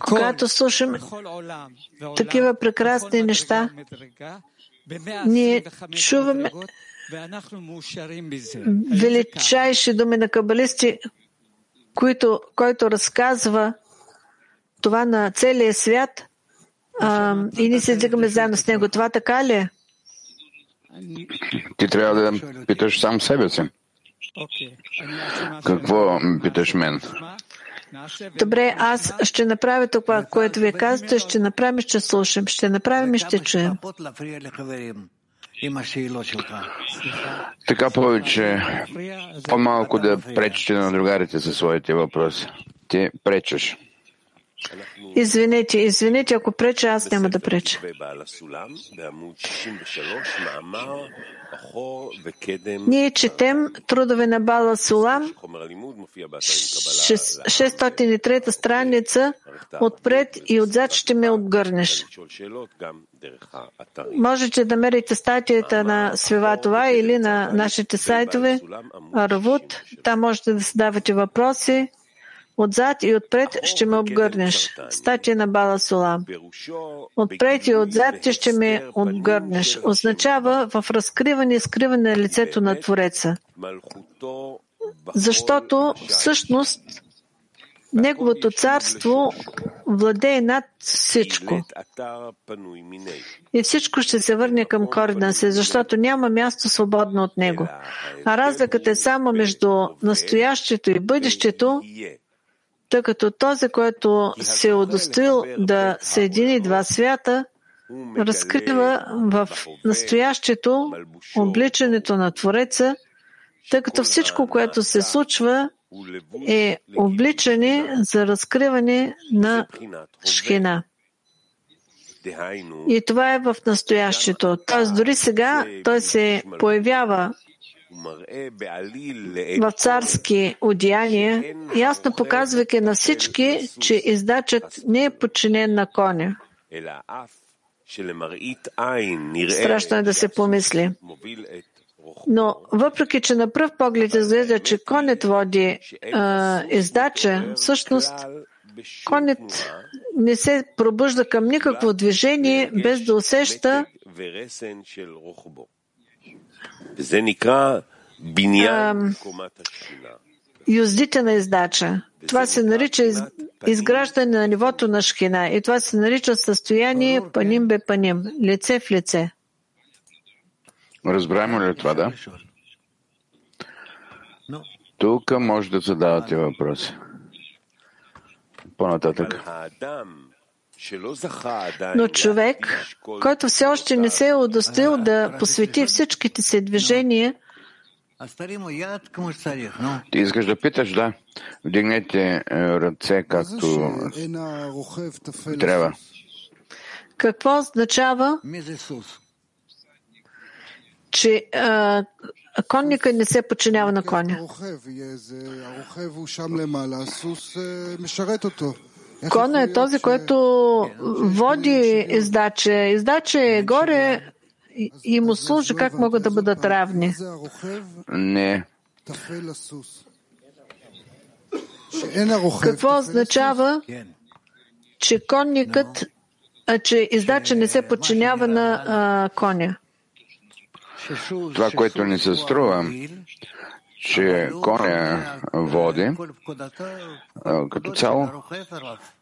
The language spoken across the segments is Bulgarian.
Когато слушам такива прекрасни неща, ние чуваме величайши думи на кабалисти, които, който разказва това на целия свят а, и ние се издигаме заедно с него. Това така ли е? Ти трябва да питаш сам себе си. Какво питаш мен? Добре, аз ще направя това, което вие казвате, ще направим, ще слушам, ще направим и ще чуем. Така повече, по-малко да пречите на другарите със своите въпроси. Ти пречаш. Извинете, извинете, ако преча, аз няма да преча. Ние четем трудове на Бала Сулам, 603 страница, отпред и отзад ще ме отгърнеш. Можете да мерите статията на Свиватова или на нашите сайтове, Аравут. Там можете да задавате въпроси. Отзад и отпред ще ме обгърнеш. Статия на Бала Сулам. Отпред и отзад ти ще ме отгърнеш. Означава в разкриване и скриване на лицето на Твореца. Защото всъщност Неговото царство владее над всичко. И всичко ще се върне към корена си, защото няма място свободно от него. А разликата е само между настоящето и бъдещето, тъй като този, който се е удостоил да съедини два свята, разкрива в настоящето обличането на Твореца, тъй като всичко, което се случва, е обличане за разкриване на Шхина. И това е в настоящето. Тоест, дори сега той се появява в царски одеяния, ясно показвайки на всички, че издачът не е подчинен на коня. Страшно е да се помисли. Но въпреки, че на пръв поглед изглежда, че конят води а, издача, всъщност конят не се пробужда към никакво движение, без да усеща юздите на издача. Това се нарича из, изграждане на нивото на шхина и това се нарича състояние паним бе паним, лице в лице. Разбираемо ли е това, да? Тук може да задавате въпроси. По-нататък. Но човек, който все още не се е удостоил да посвети всичките си движения, ти искаш да питаш, да? Вдигнете ръце както трябва. Какво означава, че а, конника не се подчинява на коня? Кона е този, който води издача. Издача е горе и му служи как могат да бъдат равни. Не. Какво означава, че конникът, а, че издача не се подчинява на а, коня? Това, което ни се струва, че коня води, като цяло,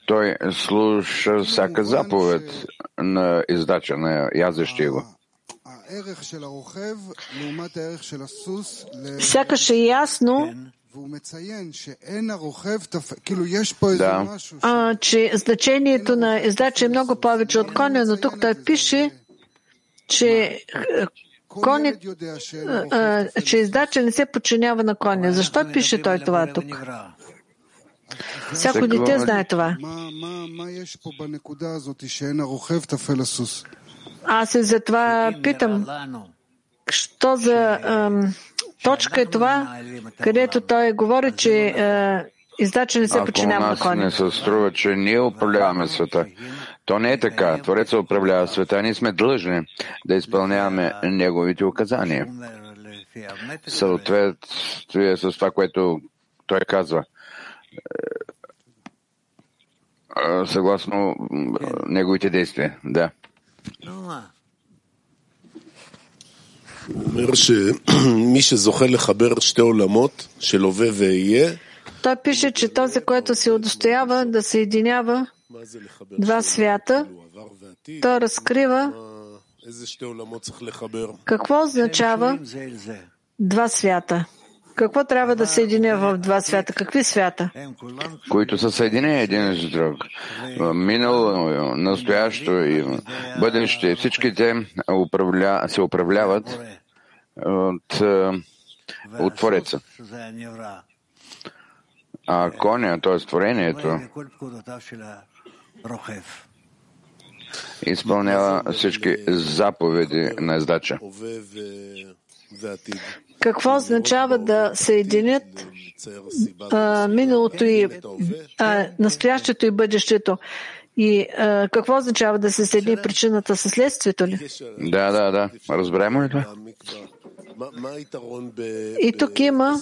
той слуша всяка заповед на издача на язещия го. Сякаш е ясно, да. а, че значението на издача е много повече от коня, но тук той пише, че коня, а, че издача не се подчинява на коня. Защо пише той това тук? Всяко дете знае това. Аз се затова питам, що за ам, точка е това, където той говори, че а, издача не се подчинява на коня. не се струва, че ние управляваме света. То не е така. Твореца управлява света. Ние сме длъжни да изпълняваме неговите указания. Съответствие с това, което той казва. Е, съгласно е, неговите действия. Да. Той пише, че този, който се удостоява да се единява два свята, той разкрива какво означава два свята. Какво трябва да съединя в два свята? Какви свята? Които са съединени един с друг. Минало, настоящо и бъдеще. Всички те управля... се управляват от, от Твореца. А коня, т.е. творението, изпълнява всички заповеди на издача. Какво означава да съединят а, миналото и а, настоящето и бъдещето? И а, какво означава да се съедини причината със следствието ли? Да, да, да. Разбираемо ли това? И тук има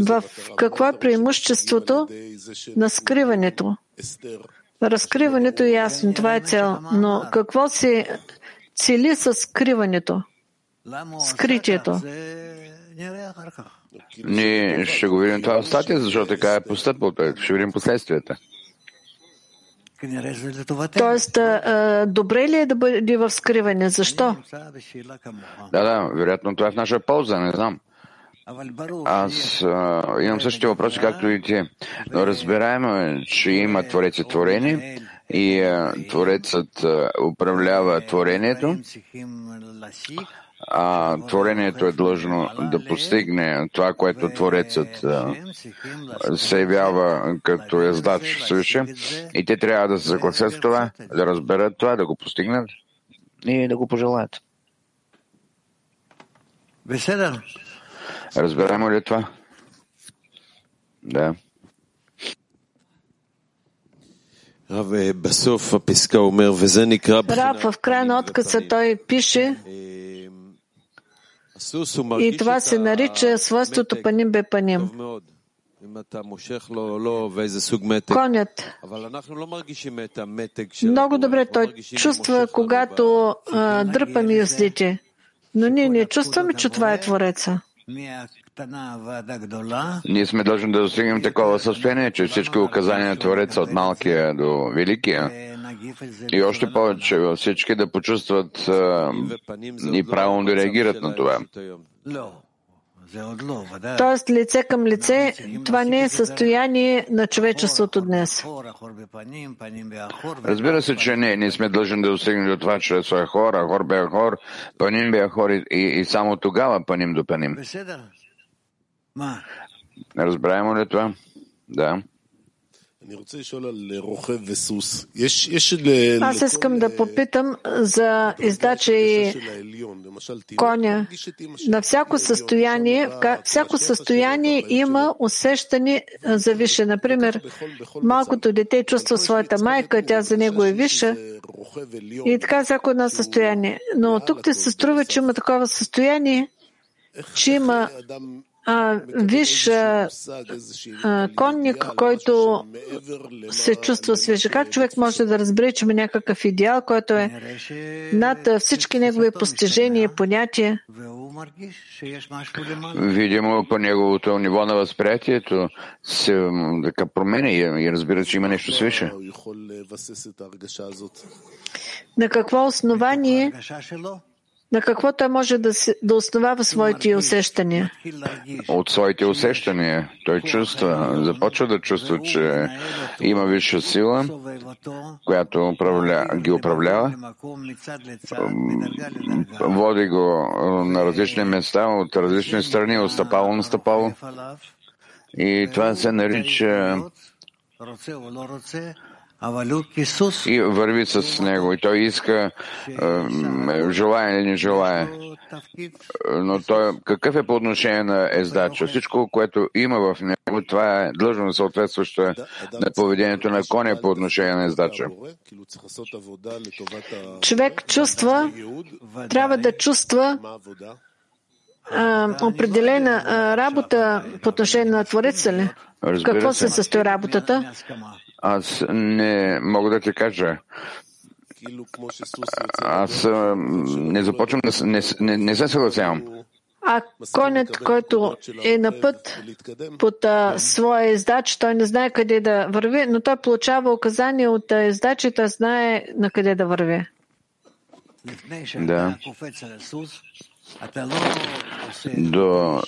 в какво е преимуществото на скриването? Разкриването е ясно, това е цел. Но какво се цели с скриването? Скритието. Ние ще го видим това в статия, защото така е постъпвал. Ще видим последствията. Тоест, добре ли е да бъде в скриване? Защо? Да, да, вероятно това е в наша полза, не знам. Аз а, имам същите въпроси, както и ти. Но разбираемо е, че има Творец и творение и а, Творецът а, управлява творението, а творението е длъжно да постигне това, което Творецът се явява като ездач свише и те трябва да се съгласят с това, да разберат това, да го постигнат и да го пожелаят. Разбираемо ли е това? Да. Рав, в края на отказа той пише и това се нарича свойството паним бе паним. Конят. Много добре той чувства, когато дърпам юздите. Но ние не чувстваме, че това е Твореца. Ние сме длъжни да достигнем такова състояние, че всички указания на Твореца от малкия до великия и още повече всички да почувстват и правилно да реагират на това. Тоест, лице към лице, това не е състояние на човечеството днес. Разбира се, че не. Ние сме длъжни да достигнем до това, са хора, хор бе хор, паним бе хор и, и само тогава паним до паним. Разбираемо ли това? Да. Аз искам да попитам за издача и коня. На всяко състояние, всяко състояние има усещане за више. Например, малкото дете чувства своята майка, тя за него е виша. И така всяко едно състояние. Но тук ти се струва, че има такова състояние, че има виж конник, който се чувства свеж. Как човек може да разбере, че има някакъв идеал, който е над всички негови постижения и понятия? Видимо, по неговото ниво на възприятието се така променя и разбира, че има нещо свише. На какво основание на какво той може да, се, да основава своите усещания? От своите усещания. Той чувства, започва да чувства, че има висша сила, която управля, ги управлява. Води го на различни места, от различни страни, от стъпало на стъпало. И това се нарича и върви с него. И той иска, желая или не желая. Но той, какъв е по отношение на ездача? Всичко, което има в него, това е длъжно съответстващо на поведението на коня по отношение на ездача. Човек чувства, трябва да чувства а, определена а, работа по отношение на Твореца ли? Разбира Какво се състои работата? Аз не мога да ти кажа. Аз не започвам да не, не, не се съгласявам. А конят, който е на път под а, своя издач, той не знае къде да върви, но той получава указания от издач и той знае на къде да върви. Да. До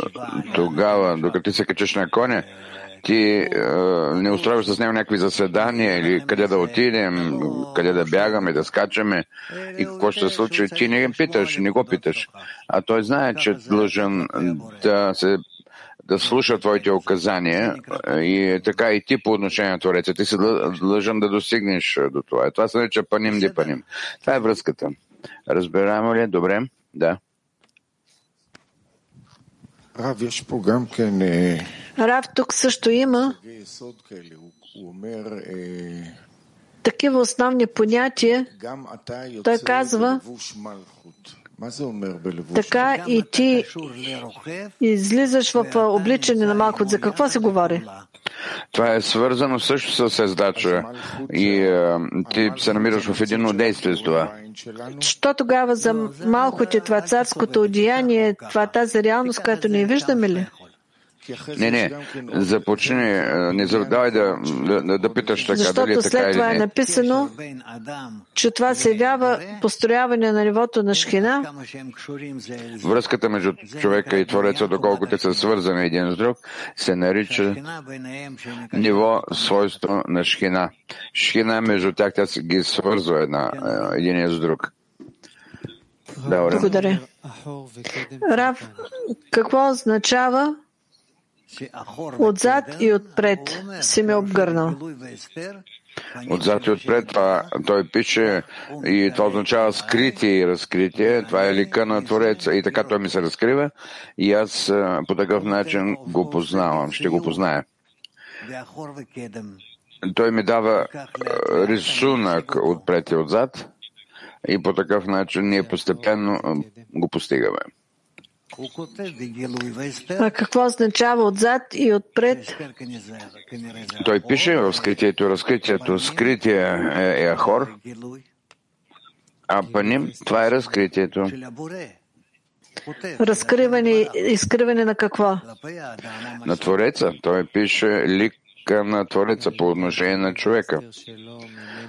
тогава, докато ти се качеш на коня, ти е, не устроиш с него някакви заседания или къде да отидем, къде да бягаме, да скачаме и какво ще се случи. Ти не питаш, не го питаш. А той знае, че е длъжен да се да слуша твоите указания и е така и ти по отношение на Твореца. Ти си длъжен да достигнеш до това. Това се нарича паним ди паним. Това е връзката. Разбираемо ли? Добре? Да. Рав, тук също има такива основни понятия. Той казва, така и ти излизаш в обличане на малко. За какво се говори? Това е свързано също с ездача и а, ти се намираш в едно действие с това. Що тогава за малко ти това царското одеяние, това тази реалност, която не виждаме ли? Не, не, започни, не задавай да, да, да питаш така, Защото дали е така след това е написано, че това се явява построяване на нивото на шхина. Връзката между човека и Твореца, доколко те са свързани един с друг, се нарича ниво свойство на шхина. Шхина между тях тя ги свързва една, един с друг. Благодаря. Рав, какво означава Отзад и отпред си ме обгърнал. Отзад и отпред това, той пише и това означава скритие и разкритие. Това е лика на Твореца. И така той ми се разкрива и аз по такъв начин го познавам, ще го позная. Той ми дава рисунък отпред и отзад и по такъв начин ние постепенно го постигаме. А какво означава отзад и отпред? Той пише в скритието разкритието. Скритие е, е Ахор, а паним това е разкритието. Разкриване и скриване на какво? На Твореца. Той пише лика на Твореца по отношение на човека,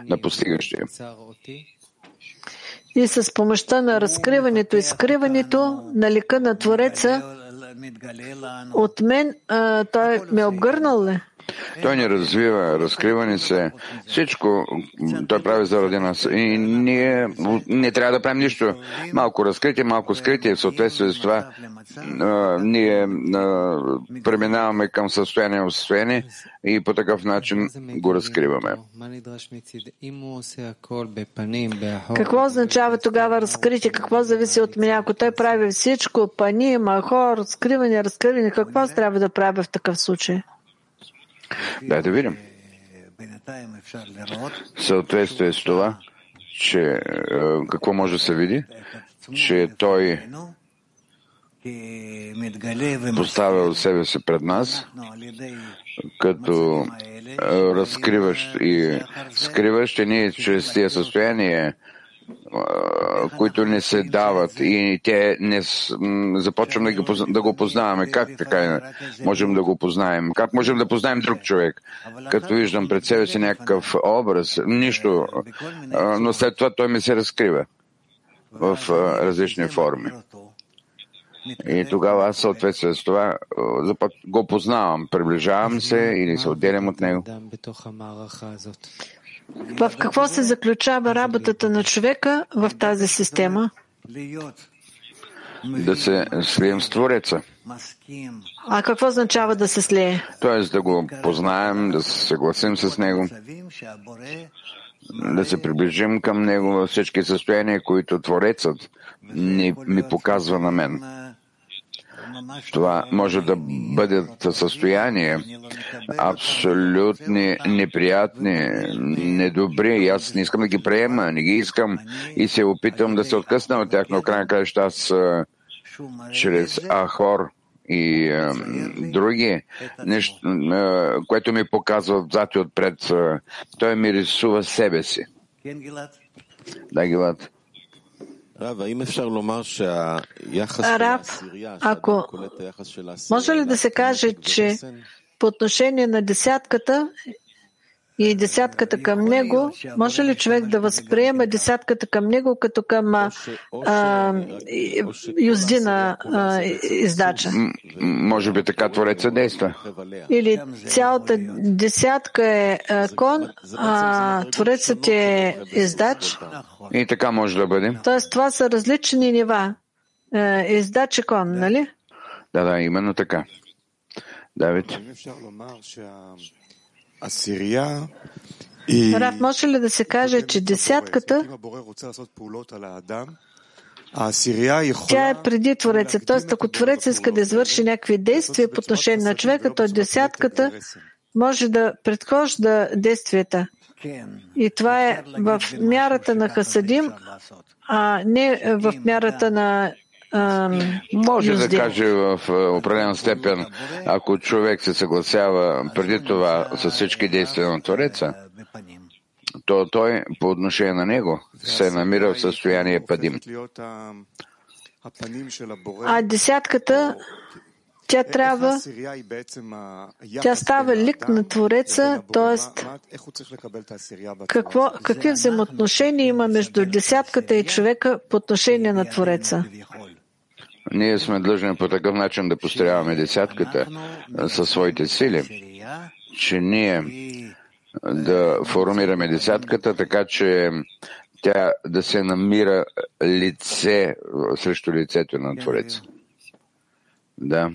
на постигащия. И с помощта на разкриването и скриването на лика на Твореца, от мен а, той ме е обгърнал ли? Той ни развива, разкрива ни се. Всичко той прави заради нас. И ние не трябва да правим нищо. Малко разкритие, малко скритие в съответствие с това. Ние преминаваме към състояние в състояние и по такъв начин го разкриваме. Какво означава тогава разкритие? Какво зависи от меня? Ако той прави всичко, пани, махор, разкриване, разкриване, какво трябва да прави в такъв случай? Дай да видим. В съответствие с това, че е, какво може да се види, че той поставя себе си пред нас, като е, разкриващ и скриващ, и ние чрез тия състояния които не се дават и те не започваме да, да го познаваме. Как така можем да го познаем? Как можем да познаем друг човек? Като виждам пред себе си някакъв образ, нищо, но след това той ми се разкрива в различни форми. И тогава аз съответствие с това го познавам, приближавам се или се отделям от него. В какво се заключава работата на човека в тази система? Да се слием с Твореца. А какво означава да се слие? Тоест да го познаем, да се съгласим с него, да се приближим към него във всички състояния, които Творецът ни, ми показва на мен. Това може да бъдат състояния абсолютни, неприятни, недобри. И аз не искам да ги приема, не ги искам и се опитам да се откъсна от тях, но край на аз чрез Ахор и е, други, нещо, е, което ми показва отзад и отпред. Той ми рисува себе си. Да, Гилат. Раб, ако може ли да се каже, че по отношение на десятката и десятката към него, може ли човек да възприема десятката към него като към а, юздина а, издача? Може би така Твореца действа. Или цялата десятка е а, кон, а Творецът е издач? И така може да бъде. Тоест това са различни нива. Издач и кон, нали? Да, да, именно така. Давид. Раф, може ли да се каже, че десятката тя е преди Твореца. Тоест, ако Творец иска да извърши някакви действия по отношение на човека, то десятката може да предхожда действията. И това е в мярата на Хасадим, а не в мярата на може да каже в е, определена степен, ако човек се съгласява преди това с всички действия на Твореца, то той по отношение на него се намира в състояние падим. А десятката тя трябва, тя става лик на Твореца, т.е. Какво, какви взаимоотношения има между десятката и човека по отношение на Твореца? Ние сме длъжни по такъв начин да построяваме десятката със своите сили, че ние да формираме десятката, така че тя да се намира лице срещу лицето на Твореца. Да.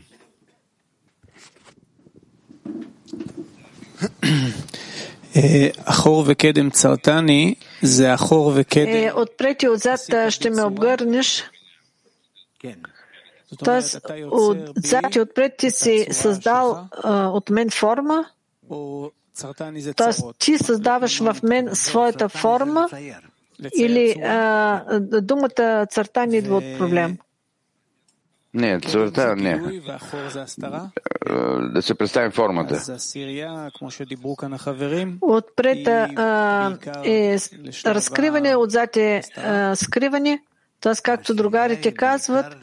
Е, ахор векедем цартани, за ахор векедем. Е, Отпред и отзад ще ме обгърнеш. Тоест, отзад и отпред ти си създал а, от мен форма, Тоест, ти създаваш в мен своята форма или а, думата църта не идва от проблем? Не, църта не. Да се представим формата. Отпред е разкриване, отзад е скриване. Т.е. както другарите казват,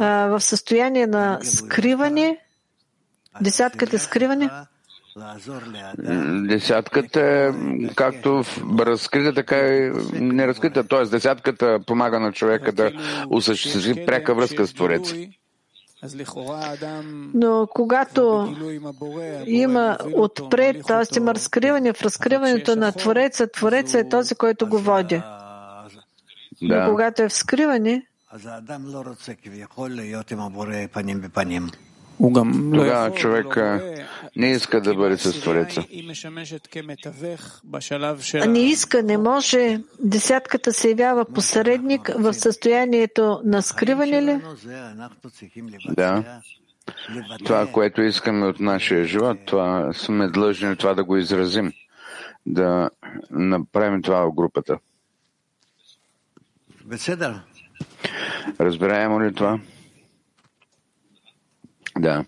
в състояние на скриване, десятката е скриване. Десятката е както разкрита, така и неразкрита. Т.е. десятката помага на човека да осъществи пряка връзка с Творец. Но когато има отпред, т.е. има разкриване в разкриването на Твореца, Твореца е този, който го води. Да. Но когато е в скриване, тогава човек не иска да бъде с Твореца. Не иска, не може. Десятката се явява посредник в състоянието на скриване ли? Да. Това, което искаме от нашия живот, това сме длъжни това да го изразим, да направим това в групата. Разбираемо ли това? Да.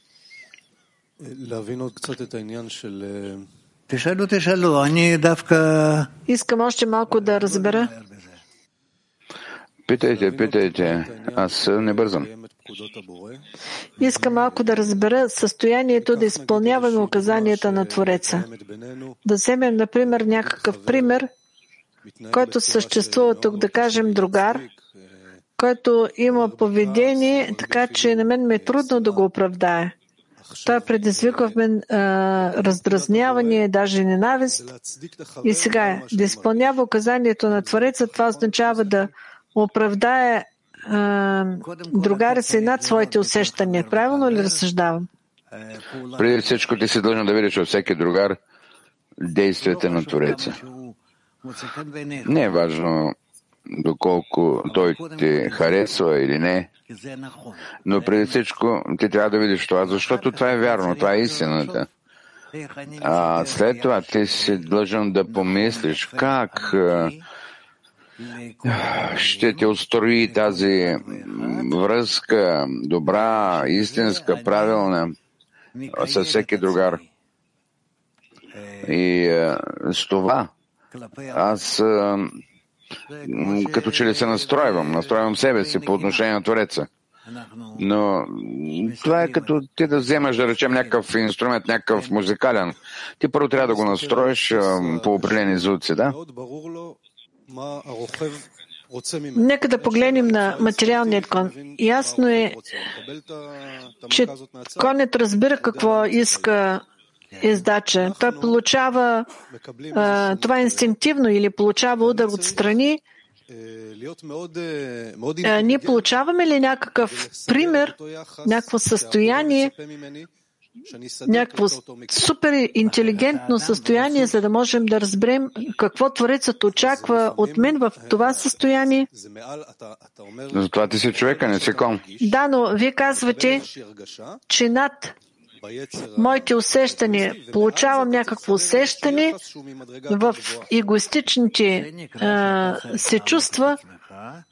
Искам още малко да разбера. Питайте, питайте. Аз не бързам. Искам малко да разбера състоянието да изпълняваме указанията на Твореца. Да вземем, например, някакъв пример, който съществува тук, да кажем, другар, който има поведение, така че на мен ме е трудно да го оправдае. Той предизвиква в мен а, раздразняване, даже ненавист. И сега, да изпълнява указанието на Твореца, това означава да оправдае другаря си над своите усещания. Правилно ли разсъждавам? Преди всичко ти си дължен да видиш във всеки другар действията на Твореца. Не е важно доколко той те харесва или не. Но преди всичко ти трябва да видиш това, защото това е вярно, това е истината. А след това ти си длъжен да помислиш как ще те устрои тази връзка, добра, истинска, правилна, със всеки другар. И с това аз като че ли се настройвам, настройвам себе си по отношение на Твореца. Но това е като ти да вземаш, да речем, някакъв инструмент, някакъв музикален. Ти първо трябва да го настроиш по определени звуци, да? Нека да погледнем на материалният кон. Ясно е, че конят разбира какво иска издача. Той получава а, това инстинктивно или получава удар отстрани. А, ние получаваме ли някакъв пример, някакво състояние, някакво супер интелигентно състояние, за да можем да разберем какво Творецът очаква от мен в това състояние. Затова ти си човека, не си кон. Да, но вие казвате, че над моите усещания, получавам някакво усещане в егоистичните а, се чувства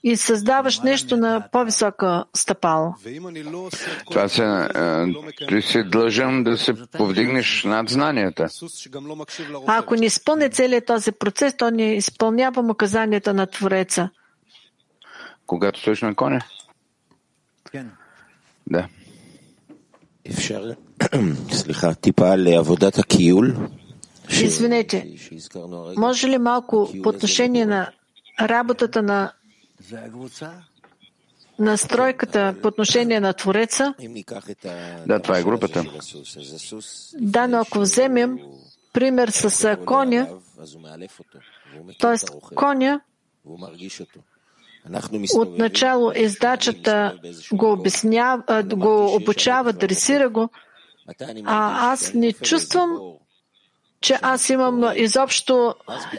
и създаваш нещо на по-висока стъпало. Това се, ти си длъжен да се повдигнеш над знанията. А ако не изпълня целият този процес, то не изпълнява указанията на Твореца. Когато стоиш на коня? Да. סליחה, טיפה על עבודת הכיול. Извинете, може ли малко по отношение на работата на настройката по отношение на Твореца? Да, това е групата. Да, но ако вземем пример с коня, т.е. коня Отначало издачата го, обяснява, го обучава, дресира го, а аз не чувствам, че аз имам изобщо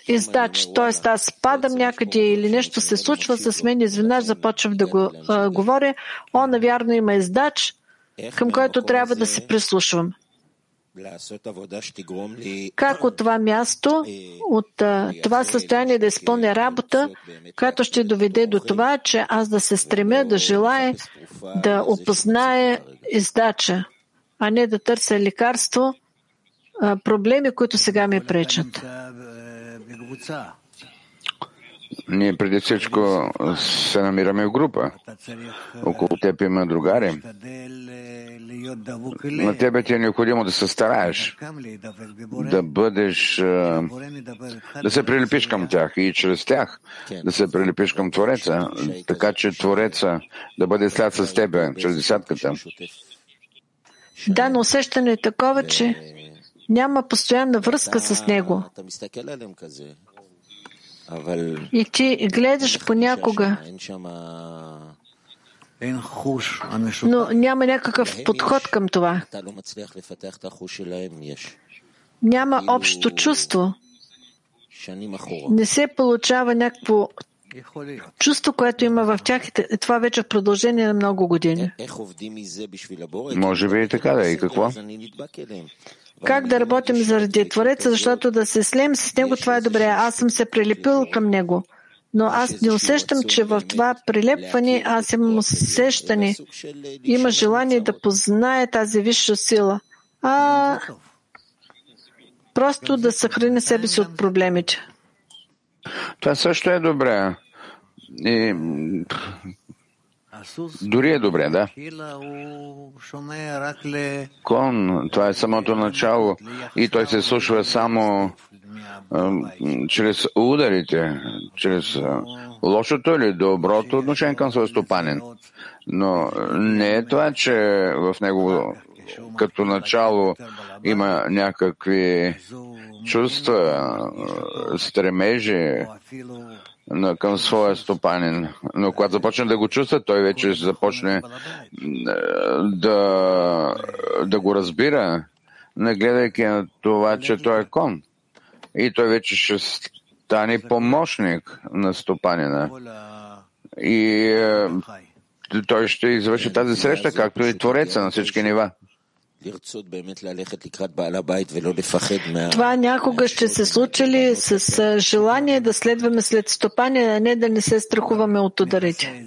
издач. Т.е. аз падам някъде или нещо се случва с мен, изведнъж започвам да го а, говоря. О, навярно има издач, към който трябва да се прислушвам. Как от това място, от това състояние да изпълня работа, която ще доведе до това, че аз да се стремя, да желая да опозная издача, а не да търся лекарство, проблеми, които сега ми пречат. Ние преди всичко се намираме в група. Около теб има другари. На тебе ти е необходимо да се стараеш, да бъдеш, да се прилепиш към тях и чрез тях да се прилепиш към Твореца, така че Твореца да бъде след с тебе чрез десятката. Да, но усещане е такова, че няма постоянна връзка с него. И ти гледаш понякога, но няма някакъв подход към това. Няма общо чувство. Не се получава някакво чувство, което има в тях и това вече в продължение на много години. Може би и така да и какво? Как да работим заради Твореца, защото да се слеем с него, това е добре. Аз съм се прилепил към него. Но аз не усещам, че в това прилепване аз имам усещане, има желание да познае тази висша сила, а просто да съхрани себе си от проблемите. Това също е добре. И... Дори е добре, да. Кон, това е самото начало и той се слушва само чрез ударите, чрез лошото или доброто отношение към своя стопанин. Но не е това, че в него като начало има някакви чувства, стремежи към своя стопанин. Но когато започне да го чувства, той вече започне да, да го разбира, не гледайки на това, че той е кон и той вече ще стане помощник на стопанина. И той ще извърши тази среща, както и Твореца на всички нива. Това някога ще се случи ли с желание да следваме след стопани, а не да не се страхуваме от ударите?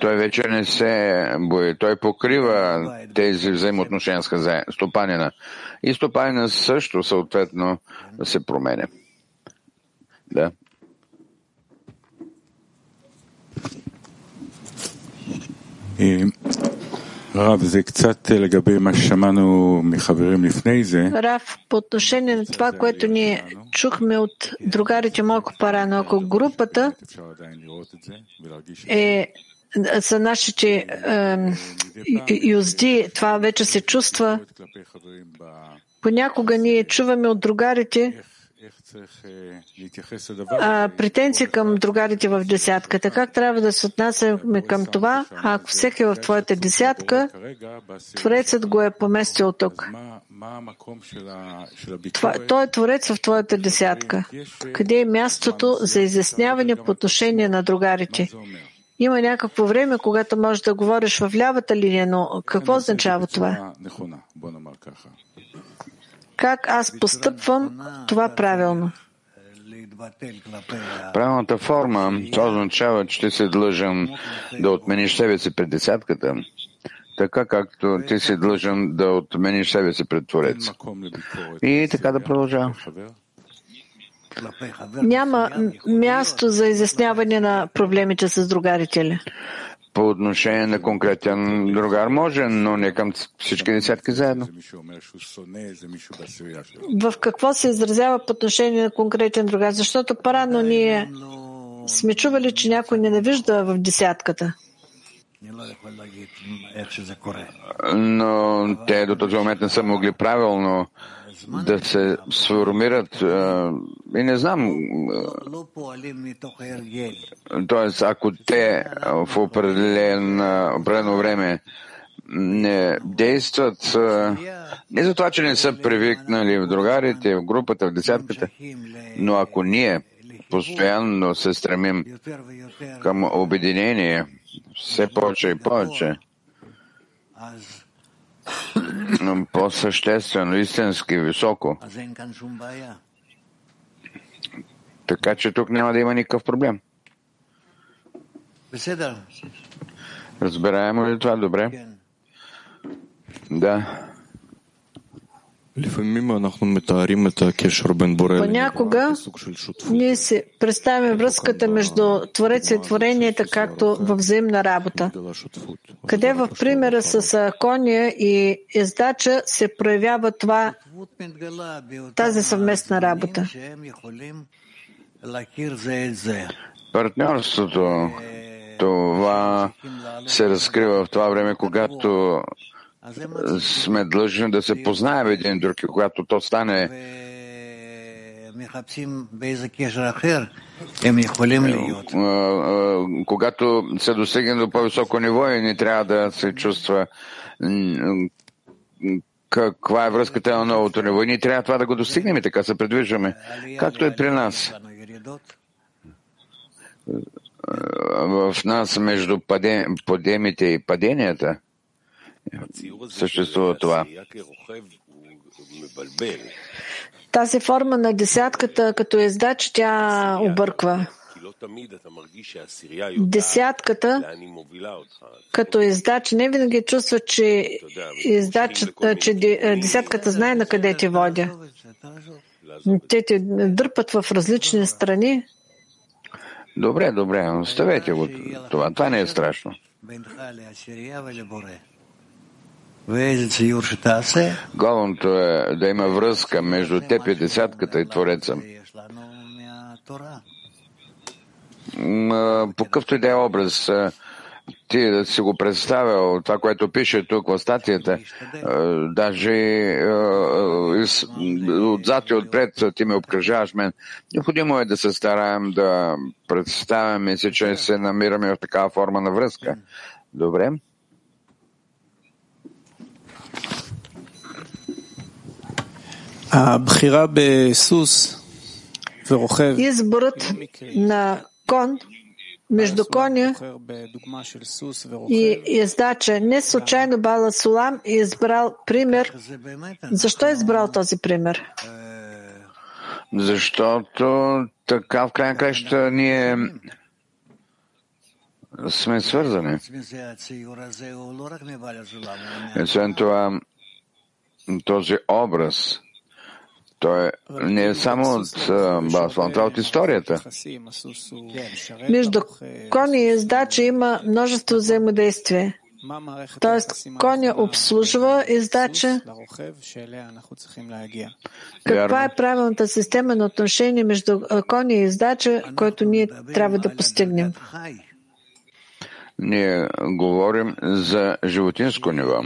Той вече не се бои. Той покрива тези взаимоотношения с стопанина. И стопанина също съответно се променя. Да. רב, Рав, по отношение на това, което ние чухме от другарите малко по-рано, ако групата е за нашите е, юзди, това вече се чувства. Понякога ние чуваме от другарите, а, претенции към другарите в десятката. Как трябва да се отнасяме към това, ако всеки в твоята десятка, Творецът го е поместил тук? Това, той е Творец в твоята десятка. Къде е мястото за изясняване по отношение на другарите? Има някакво време, когато можеш да говориш в лявата линия, но какво означава това? Как аз постъпвам това правилно? Правилната форма, това означава, че ти си длъжен да отмениш себе си пред десятката, така както ти си длъжен да отмениш себе си пред Творец. И така да продължава. Няма място за изясняване на проблемите с другарите ли? По отношение на конкретен другар може, но не към всички десятки заедно. В какво се изразява по отношение на конкретен другар? Защото парано ние сме чували, че някой ненавижда в десятката. Но те до този момент не са могли правилно да се сформират и не знам, т.е. ако те в определен, определено време не действат не за това, че не са привикнали в другарите, в групата, в десятката, но ако ние постоянно се стремим към обединение, все повече и повече, по-съществено, истински, високо. Така че тук няма да има никакъв проблем. Разбираемо ли това? Добре. Да. Понякога ние се представяме връзката между Творец и творенията, както във взаимна работа. Къде в примера с коня и издача се проявява това, тази съвместна работа? Партньорството, това се разкрива в това време, когато сме длъжни да се познаем един друг и когато то стане когато се достигне до по-високо ниво и ни трябва да се чувства каква е връзката на новото ниво. И ние трябва това да го достигнем и така се предвиждаме. Както е при нас. В нас между подемите и паденията съществува това. Тази форма на десятката като ездач, тя обърква. Десятката като ездач не винаги чувства, че, ездач, че десятката знае на къде ти водя. Те те дърпат в различни страни. Добре, добре, оставете го това. Това не е страшно. Главното е да има връзка между теб и десятката и Твореца. По какъвто и да е образ, ти да си го представил, това, което пише тук в статията, даже отзад и отпред ти ме обкръжаваш мен. Необходимо е да се стараем да представяме се, че се намираме в такава форма на връзка. Добре? Изборът на кон между коня и издача. Не случайно Бала Сулам е избрал пример. Защо е избрал този пример? Защото така в крайна краща ние сме свързани. Освен това, този образ, той не е само от Баслан, това е от историята. Между кони и издача има множество взаимодействие. Тоест, коня обслужва издача. Каква е правилната система на отношение между коня и издача, който ние трябва да постигнем? Ние говорим за животинско ниво,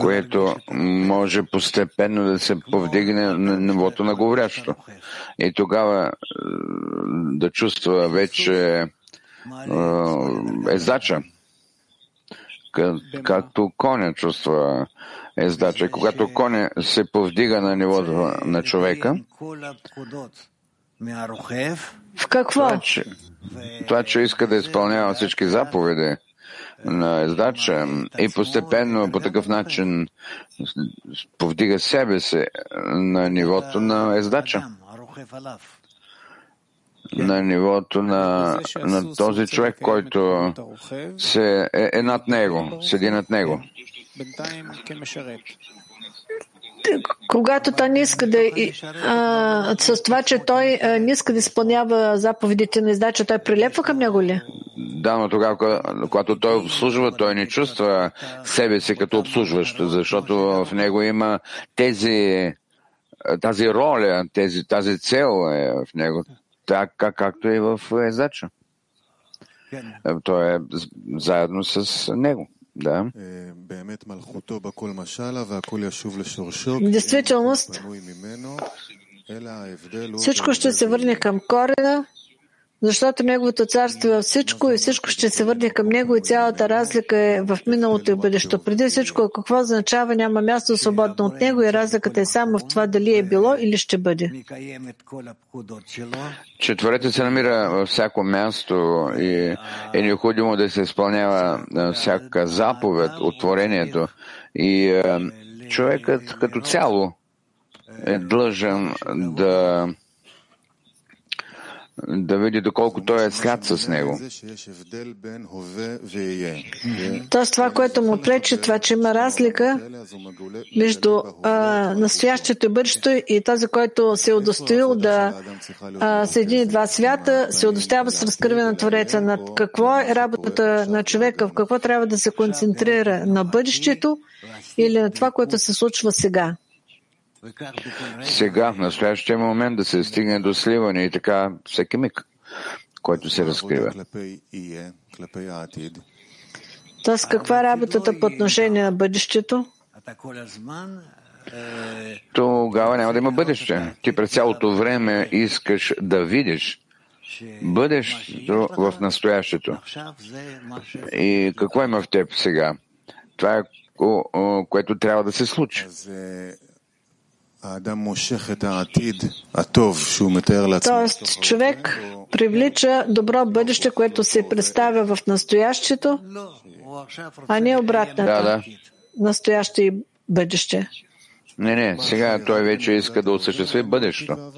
което може постепенно да се повдигне на нивото на говорящо. И тогава да чувства вече ездача, както коня чувства ездача. Когато коня се повдига на нивото на човека, в какво? Това че, това, че иска да изпълнява всички заповеди на ездача и постепенно по такъв начин повдига себе си на нивото на ездача на нивото на, на този човек, който се, е, е над него, седи над него. Когато той не иска да. А, с това, че той не иска да изпълнява заповедите на издача, той прилепва към него ли? Да, но тогава, когато той обслужва, той не чувства себе си като обслужващ, защото в него има тези, тази роля, тези, тази цел е в него така както е в Езача. Той е заедно с него. Да. Действителност, всичко ще се върне към корена, защото Неговото царство е всичко и всичко ще се върне към Него и цялата разлика е в миналото и бъдещето. Преди всичко, какво означава, няма място свободно от Него и разликата е само в това дали е било или ще бъде. Четвъртата се намира във всяко място и е необходимо да се изпълнява всяка заповед от творението и човекът като цяло е длъжен да да види доколко той е свят с него. Тоест това, което му пречи, това, че има разлика между а, настоящето и бъдещето и този, който се е удостоил да а, съедини два свята, се удостоява с разкриване на Твореца. Над какво е работата на човека, в какво трябва да се концентрира на бъдещето или на това, което се случва сега сега, в настоящия момент, да се стигне до сливане и така всеки миг, който се разкрива. Тоест, каква е работата по отношение на бъдещето? Тогава няма да има бъдеще. Ти през цялото време искаш да видиш бъдещето в настоящето. И какво има в теб сега? Това е което трябва да се случи. Тоест, човек привлича добро бъдеще, което се представя в настоящето, а не обратното. Да, да. Настояще и бъдеще. Не, не, сега той вече иска да осъществи бъдещето.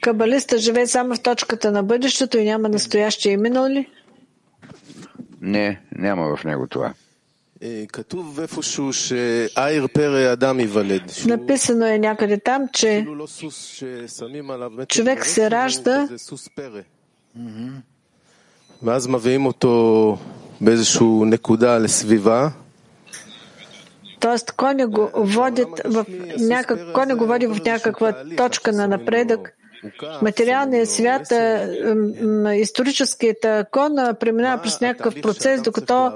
Кабалиста живее само в точката на бъдещето и няма настояще и минало ли? Не, няма в него това. Написано е някъде там, че човек се ражда ואז מביאים אותו באיזושהי נקודה לסביבה. Тоест, коня го водят в някак, коня го води в някаква точка на напредък Материалният свят, историческият кон преминава през някакъв процес, докато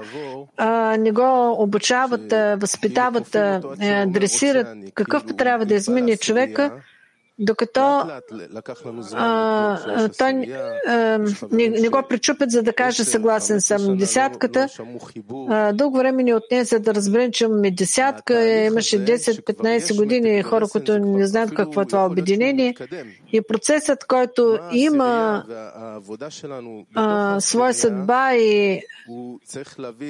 не го обучават, възпитават, дресират. Какъв трябва да измени човека, докато а, той а, не, не го причупят, за да каже съгласен съм. Десятката а, дълго време ни отне, за да разберем, че имаме десятка. Имаше 10-15 години хора, които не знаят какво е това обединение. И процесът, който има а, своя съдба и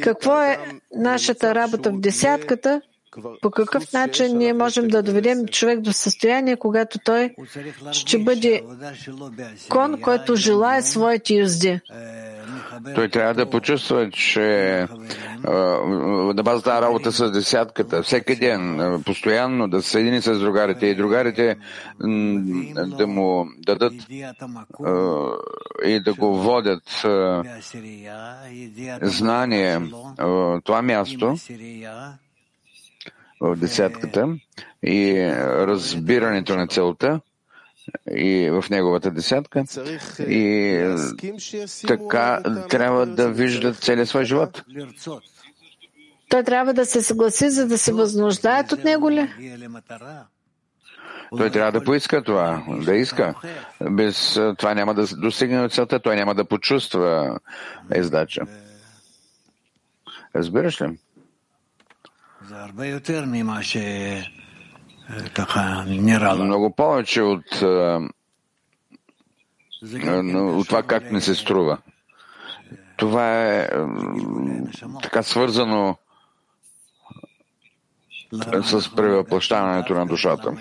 какво е нашата работа в десятката, по какъв начин ние можем да доведем човек до състояние, когато той ще бъде кон, който желая своите юзди? Той трябва да почувства, че на базата на работа с десятката, всеки ден, постоянно да се съедини с другарите и другарите да му дадат и да го водят знание това място, в десятката и разбирането на целта и в неговата десятка и така трябва да виждат целият свой живот. Той трябва да се съгласи, за да се възнуждаят от него ли? Той трябва да поиска това, да иска. Без това няма да достигне до целта, той няма да почувства издача. Разбираш ли? Много повече от, от това как не се струва. Това е така свързано с превъплащаването на душата.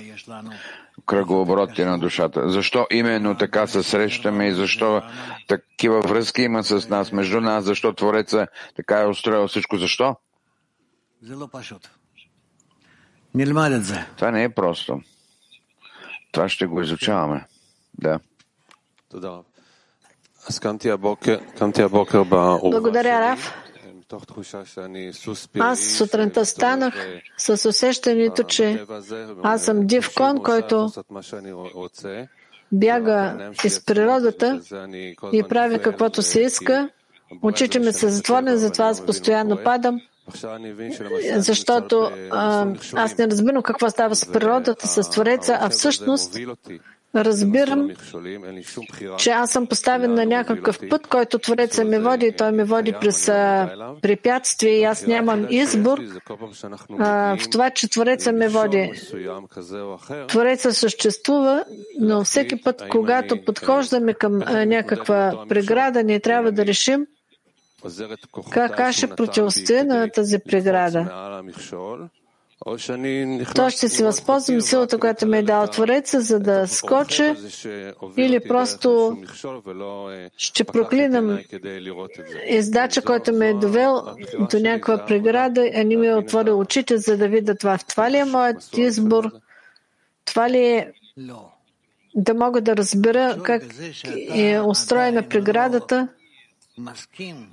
Кръгообороти на душата. Защо именно така се срещаме и защо такива връзки има с нас, между нас, защо Твореца така е устроил всичко, защо? Това не е просто. Това ще го изучаваме. Да. Благодаря, Раф. Аз сутринта станах с усещането, че аз съм див кон, който бяга из природата и прави каквото се иска. Очите ми са затворени, затова аз постоянно падам защото а, аз не разбирам какво става с природата, с Твореца, а всъщност разбирам, че аз съм поставен на някакъв път, който Твореца ми води. и той ме води през препятствия и аз нямам избор а, в това, че Твореца ме води. Твореца съществува, но всеки път, когато подхождаме към някаква преграда, ние трябва да решим как ще противостоя на тази преграда? То ще си възползвам силата, която ми е дал Твореца, за да скоча или просто ще проклинам издача, който ме е довел до някаква преграда, а не ми е отворил очите, за да видя това. Това ли е моят избор? Това ли е да мога да разбера как е устроена преградата?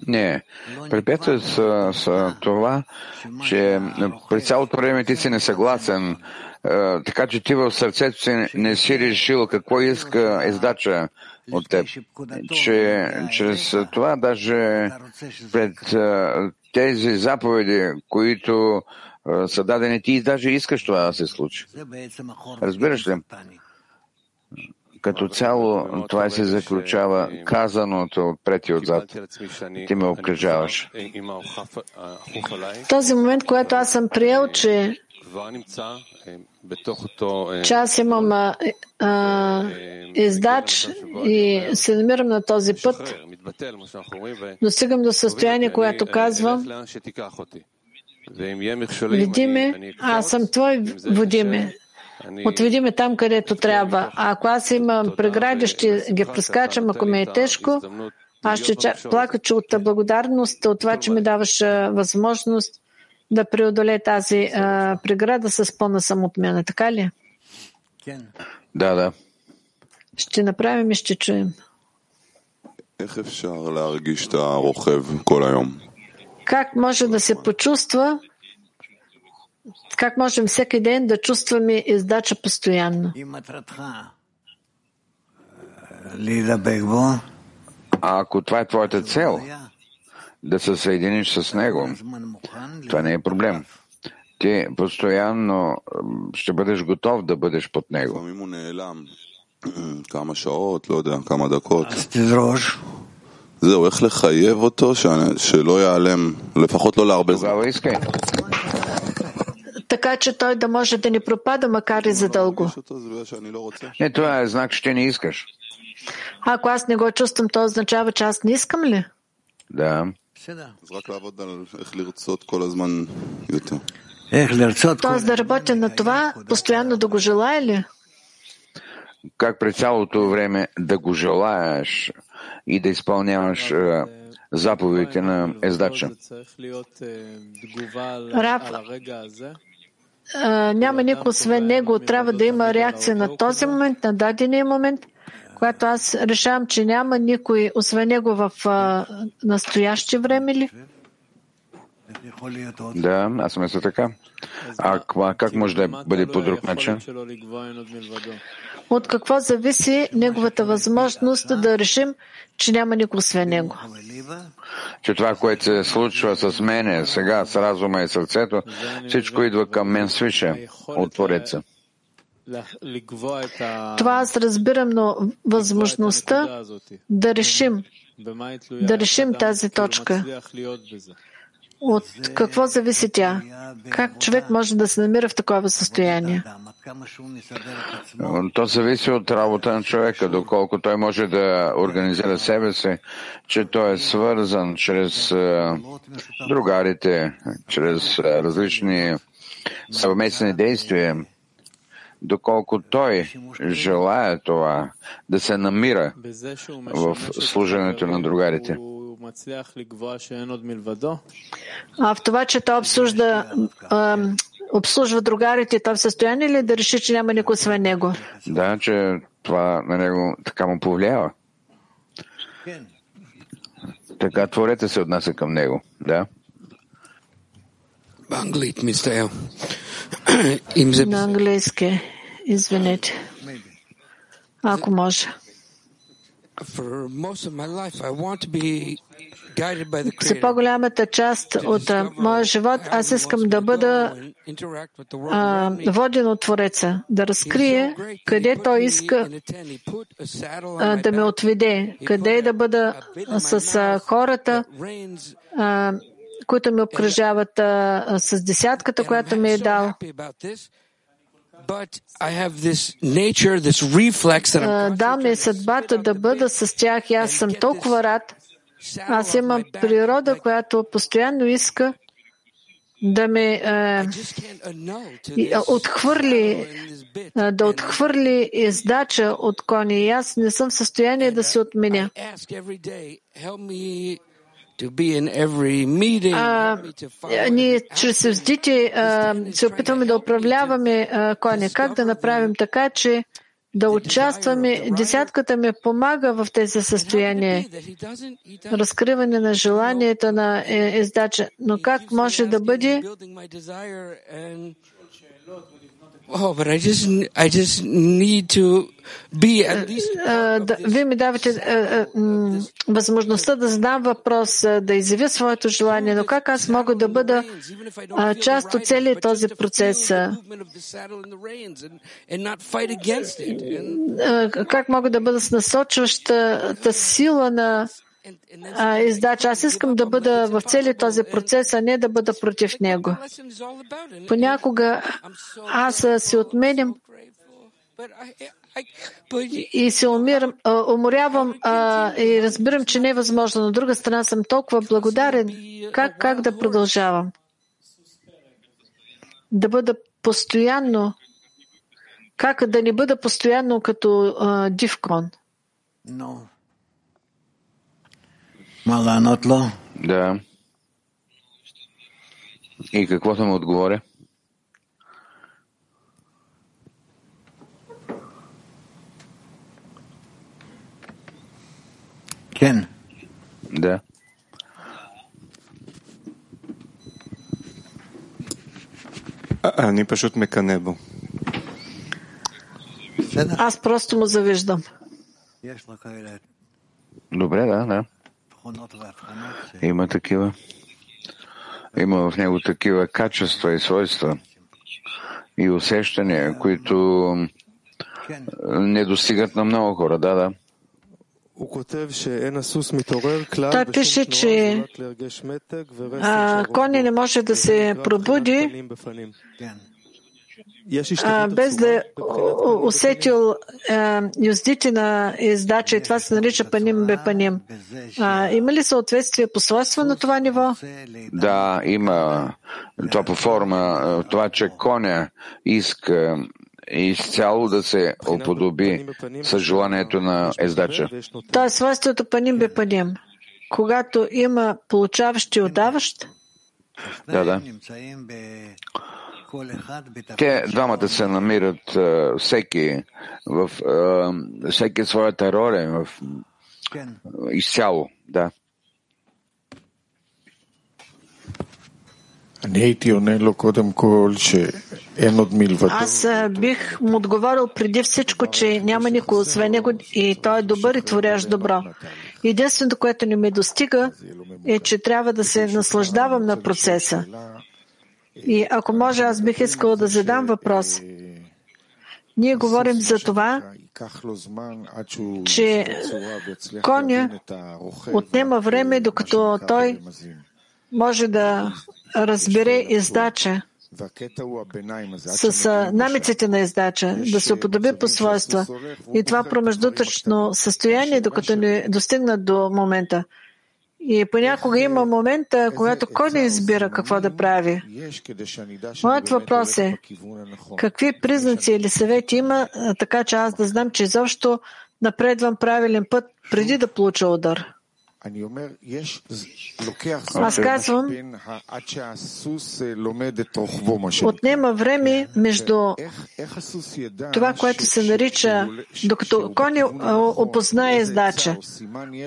Не. Препятствието с, с това, че при цялото време ти си несъгласен, така че ти в сърцето си не си решил какво иска издача от теб. Че чрез това даже пред тези заповеди, които са дадени, ти даже искаш това да се случи. Разбираш ли? Като цяло това се заключава казаното отпред и отзад. Ти ме обкръжаваш. Този момент, когато аз съм приел, че че аз имам а, а, издач и се намирам на този път, но стигам до състояние, което казвам, види ме, аз съм твой, води ме. Отведи ме там, където трябва. А ако аз имам прегради, ще ги прескачам, ако ми е тежко. Аз ще плака, че от благодарност, от това, че ми даваш възможност да преодолее тази а, преграда с пълна самоотмяна. Така ли? Да, да. Ще направим и ще чуем. Как може да се почувства как можем всеки ден да чувстваме издача постоянно? А ако това е твоята цел, да се съединиш с него, това не е проблем. Ти ти постоянно ще бъдеш готов да бъдеш под него. כמה שעות, לא יודע, כמה דקות. אז תדרוש. זהו, איך לחייב אותו שלא ייעלם, לפחות לא להרבה זמן. така че той да може да ни пропада, макар и задълго. Не, това е знак, че ти не искаш. Ако аз не го чувствам, то означава, че аз не искам ли? Да. Тоест да работя на това, постоянно да го желая ли? Как през цялото време да го желаеш и да изпълняваш заповедите на ездача. Няма никой освен него. Трябва да има реакция на този момент, на дадения момент, когато аз решавам, че няма никой освен него в настояще време ли? Да, аз мисля така. А, а как може да бъде по друг начин? От какво зависи неговата възможност да решим, че няма никой освен него? Че това, което се случва с мене сега, с разума и сърцето, всичко идва към мен свише от Твореца. Това аз разбирам, но възможността да решим, да решим тази точка. От какво зависи тя? Как човек може да се намира в такова състояние? То зависи от работа на човека, доколко той може да организира себе си, че той е свързан чрез другарите, чрез различни съвместни действия, доколко той желая това, да се намира в служенето на другарите. А в това, че той обсужда, обслужва другарите, той в състояние ли да реши, че няма никой освен него? Да, че това на него така му повлиява. Така творете се отнася към него. Да. На английски. Извинете. Ако може. За по-голямата част от моя живот аз искам да бъда а, воден от Твореца, да разкрие къде Той иска а, да ме отведе, къде да бъда с а, хората, които ме обкръжават с десятката, която ми е дал. Да, ми е съдбата да бъда с тях и аз съм толкова рад. Аз имам природа, която постоянно иска да ме е, отхвърли, да отхвърли издача от кони. И аз не съм в състояние да се отменя. А, ние чрез създите се опитваме да управляваме коня. Как да направим така, че да участваме. Десятката ми помага в тези състояния. Разкриване на желанието на е, издача. Но как може да бъде Oh, but I just, I just need to be at least... Вие ми давате възможността да задам въпрос, да изявя своето желание, но как аз мога да бъда част от целият този процес? Как мога да бъда с насочващата сила на а, издача. Аз искам да бъда в целият този процес, а не да бъда против него. Понякога аз се отменям и се умирам, уморявам и разбирам, че не е възможно. Но от друга страна съм толкова благодарен. Как, как да продължавам? Да бъда постоянно. Как да не бъда постоянно като а, див кон? No. Да. И какво съм отговоря? Кен. Да. אני פשוט מקנא בו. Аз просто му завиждам. Добре, да, да. Има такива. Има в него такива качества и свойства и усещания, които не достигат на много хора. Да, да. Той пише, че коня не може да се пробуди без да усетил юздите на издача и това се нарича паним бе паним. Има ли съответствие по свойства на това ниво? Да, има това по форма, това, че коня иска изцяло да се оподоби с желанието на ездача. Това е свойството паним бе паним. Когато има получаващ и отдаващ, да, да. Те двамата се намират всеки в всеки своята роля, в, изцяло, да. Аз бих му отговорил преди всичко, че няма никой освен него и той е добър и творящ добро. Единственото, което не ми достига, е, че трябва да се наслаждавам на процеса. И ако може, аз бих искал да задам въпрос. Ние говорим за това, че коня отнема време, докато той може да разбере издача с намиците на издача, да се уподоби по свойства. И това промеждутъчно състояние, докато не достигнат до момента. И понякога има момент, когато кой не избира какво да прави. Моят въпрос е, какви признаци или съвети има, така че аз да знам, че изобщо напредвам правилен път преди да получа удар? Аз казвам, отнема време между това, което се нарича, докато коня опознае издача.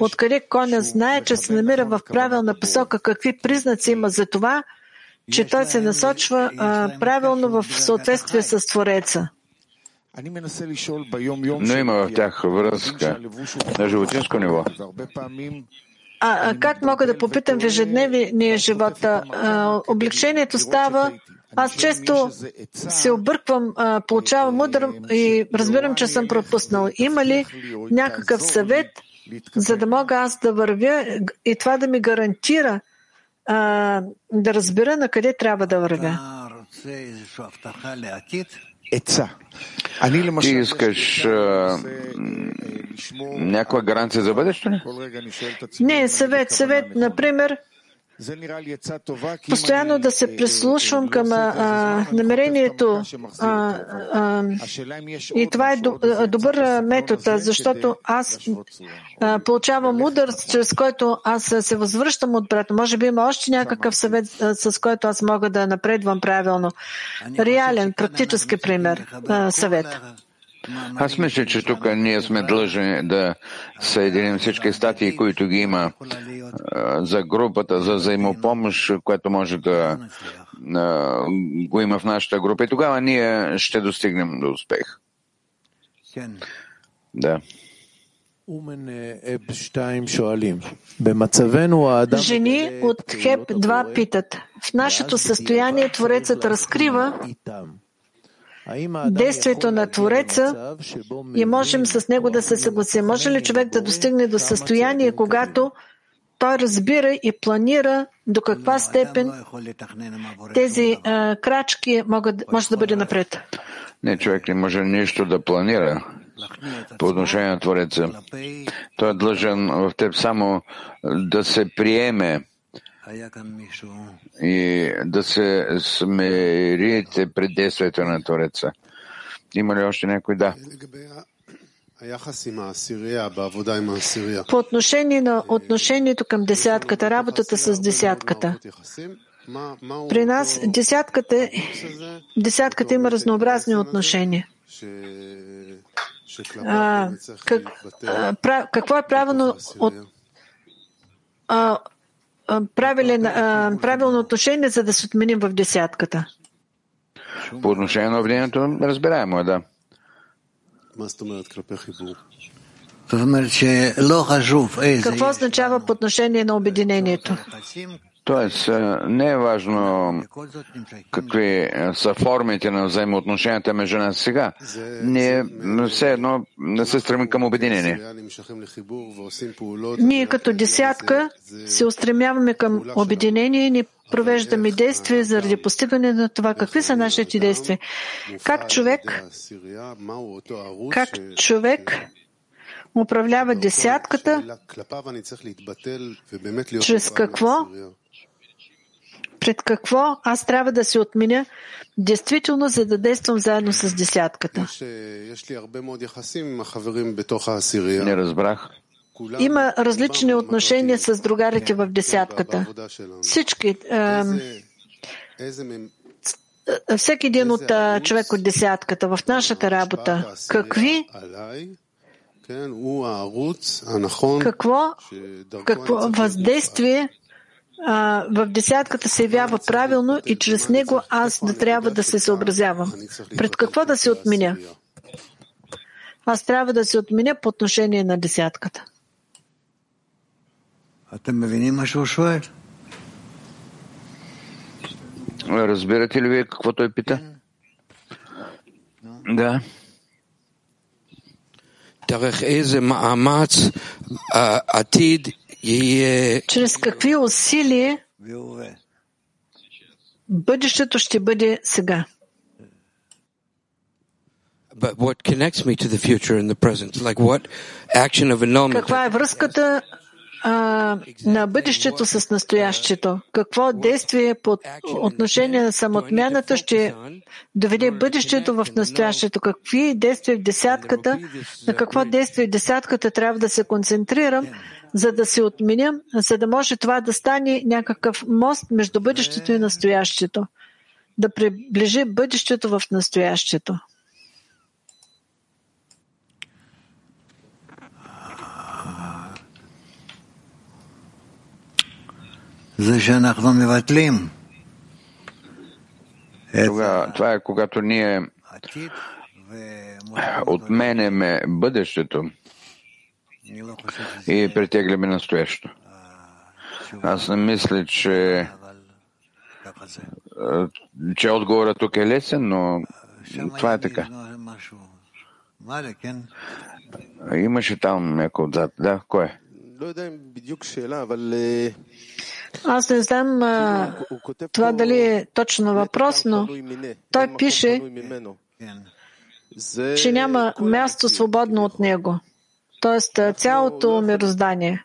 Откъде коня знае, че се намира в правилна посока, какви признаци има за това, че той се насочва правилно в съответствие с Твореца. Но има в тях връзка на животинско ниво. А, как мога да попитам в ежедневния живот? А, облегчението става. Аз често се обърквам, а, получавам удар и разбирам, че съм пропуснал. Има ли някакъв съвет, за да мога аз да вървя и това да ми гарантира а, да разбера на къде трябва да вървя? Ти искаш а, някаква гаранция за бъдеще ли? Не, съвет, съвет, например, постоянно да се прислушвам към а, намерението. А, а, и това е добър метод, защото аз а, получавам удар, чрез който аз се възвръщам от брата. Може би има още някакъв съвет, с който аз мога да напредвам правилно. Реален, практически пример, а, съвет. Аз мисля, че тук ние сме длъжни да съединим всички статии, които ги има за групата, за взаимопомощ, което може да го има в нашата група. И тогава ние ще достигнем до успех. Да. Жени от Хеп 2 питат. В нашето състояние Творецът разкрива действието на Твореца и можем с него да се съгласим. Може ли човек да достигне до състояние, когато той разбира и планира до каква степен тези а, крачки могат, може да бъде напред? Не, човек не може нищо да планира по отношение на Твореца. Той е длъжен в теб само да се приеме и да се смирите пред действието на Твореца. Има ли още някой? Да. По отношение на отношението към десятката, работата с десятката. При нас десятката, десятката има разнообразни отношения. А, как, а, какво е правилно от, а, правилен, правилно отношение, за да се отменим в десятката? По отношение на обединението, разбираемо е, да. Какво означава по отношение на обединението? Тоест, не е важно какви са формите на взаимоотношенията между нас сега. Ние все едно не се стремим към обединение. Ние като десятка се устремяваме към обединение и ни провеждаме действия заради постигане на това. Какви са нашите действия? Как човек, как човек управлява десятката, чрез какво, пред какво аз трябва да се отменя, действително, за да действам заедно с десятката. Не разбрах. Има различни отношения с другарите в десятката. Всички. Е, всеки един от човек от десятката в нашата работа. Какви какво, какво въздействие а, в десятката се явява правилно и чрез него аз да трябва да се съобразявам. Пред какво да се отменя? Аз трябва да се отменя по отношение на десятката. Разбирате ли вие какво той пита? Да. Чрез какви усилия бъдещето ще бъде сега? Каква е връзката а, на бъдещето с настоящето. Какво действие по отношение на самотмяната ще доведе бъдещето в настоящето? Какви действия в десятката, на какво действие в десятката трябва да се концентрирам, за да се отменя, за да може това да стане някакъв мост между бъдещето и настоящето, да приближи бъдещето в настоящето. Това, това е когато ние отменяме бъдещето и притегляме настоящето. Аз не мисля, че, че отговорът тук е лесен, но това е така. Имаше там някой отзад. Да, кой е? Аз не знам а, това дали е точно въпрос, но той пише, че няма място свободно от него. Тоест цялото мироздание.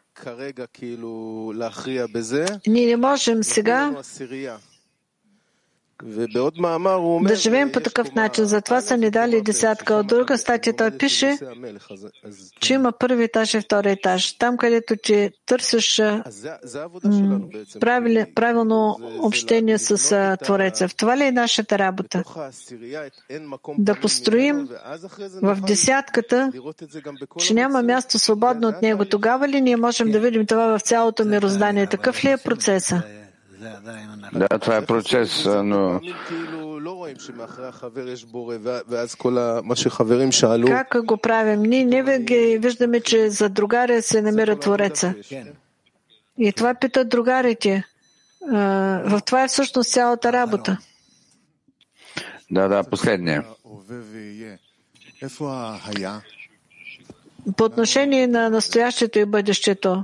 Ние не можем сега да живеем по такъв начин. Затова са ни дали десятка. От друга статия той пише, че има първи етаж и втори етаж. Там, където ти търсиш правилно общение с Твореца. В това ли е нашата работа? Да построим в десятката, че няма място свободно от него. Тогава ли ние можем да видим това в цялото мироздание? Такъв ли е процеса? Да, това е процес, но как го правим? Ние не винаги виждаме, че за другаря се намира Твореца. И това питат другарите. В това е всъщност цялата работа. Да, да, последния. По отношение на настоящето и бъдещето,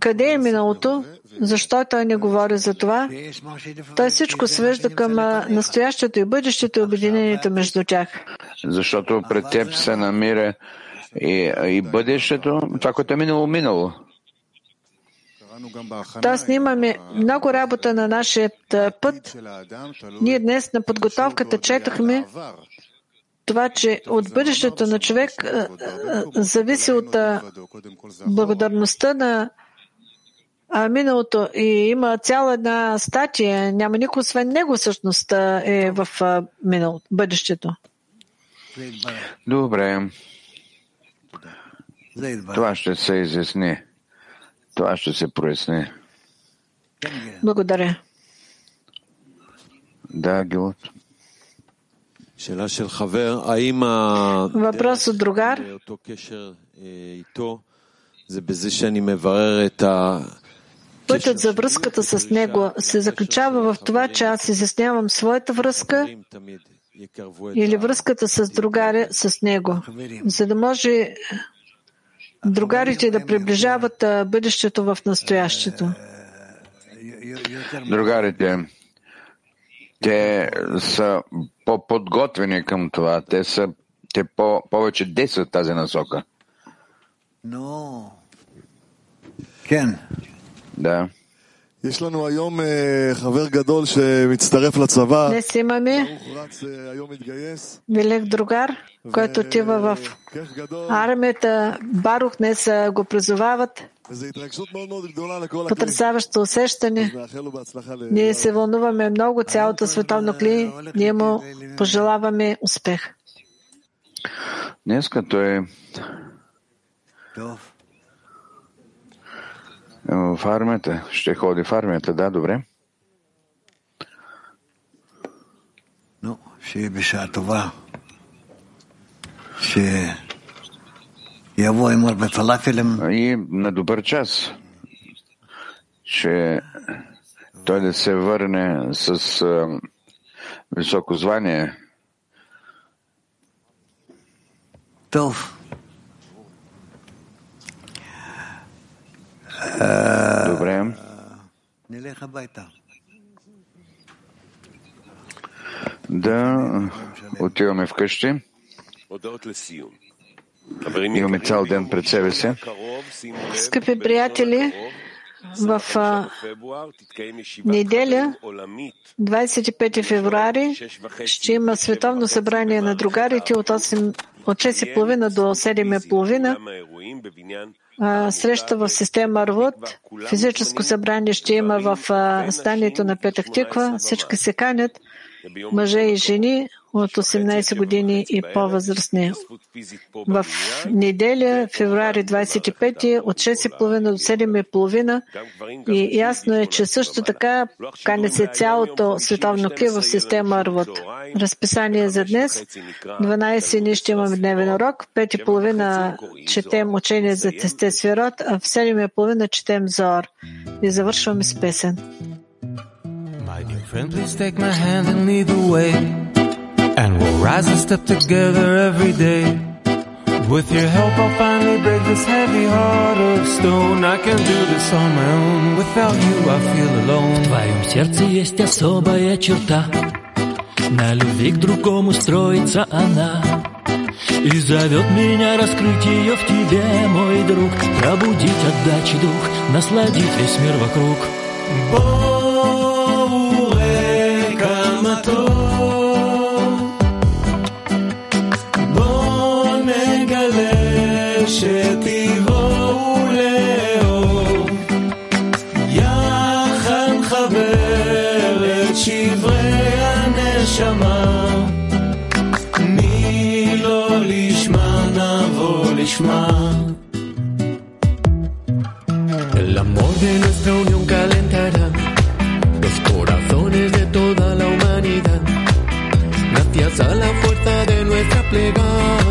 къде е миналото? Защо той не говори за това? Той всичко свежда към настоящето и бъдещето и обединението между тях. Защото пред теб се намира и, и бъдещето, това, което е минало, минало. Тоест, ние имаме много работа на нашия път. Ние днес на подготовката четахме това, че от бъдещето на човек зависи от благодарността на миналото и има цяла една статия, няма никой освен него всъщност е в миналото, бъдещето. Добре. Това ще се изясни. Това ще се проясни. Благодаря. Да, Гилот. Въпрос от другар. Пътят за връзката с него се заключава в това, че аз изяснявам своята връзка или връзката с другаря с него, за да може другарите да приближават бъдещето в настоящето. Другарите, те са по-подготвени към това. Те са те по, повече действат тази насока. Но. Кен. Да. יש לנו היום חבר גדול שמצטרף לצבא. Днес имаме велик другар, който отива в армията. Барух днес го призовават. Потрясаващо усещане. Ние се вълнуваме много, цялото световно кли. Ние му пожелаваме успех. Днес като е в армията, ще ходи в армията, да, добре. Ну, ще е биша това. Ще яво имар бе фалафелем. И на добър час, че той да се върне с а, високо звание. Тов. Добре. Да отиваме вкъщи. Имаме цял ден пред себе си. Скъпи приятели, в неделя, 25 февруари, ще има световно събрание на другарите от 8 от 6.30 до 7.30. Среща в система Арвуд. Физическо събрание ще има в станието на Петък Тиква. Всички се канят, мъже и жени от 18 години и по-възрастни. В неделя, февруари 25, от 6.30 до 7.30 и ясно е, че също така кане се цялото световно кли в система Арвуд. Разписание за днес. 12 ние ще имаме дневен урок. 5.30 четем учение за тесте свирот, а в 7.30 четем Зор. И завършваме с песен. My dear friend, please take my hand and lead the way. And we'll rise and step together every day. With your help, I'll finally break this heavy heart of stone. I can do this on my own. Without you, I feel alone. В твоем сердце есть особая черта. На любви к другому строится она. И зовет меня раскрыть ее в тебе, мой друг. Пробудить отдачи дух, насладить весь мир вокруг. Боуэ камато. pegando.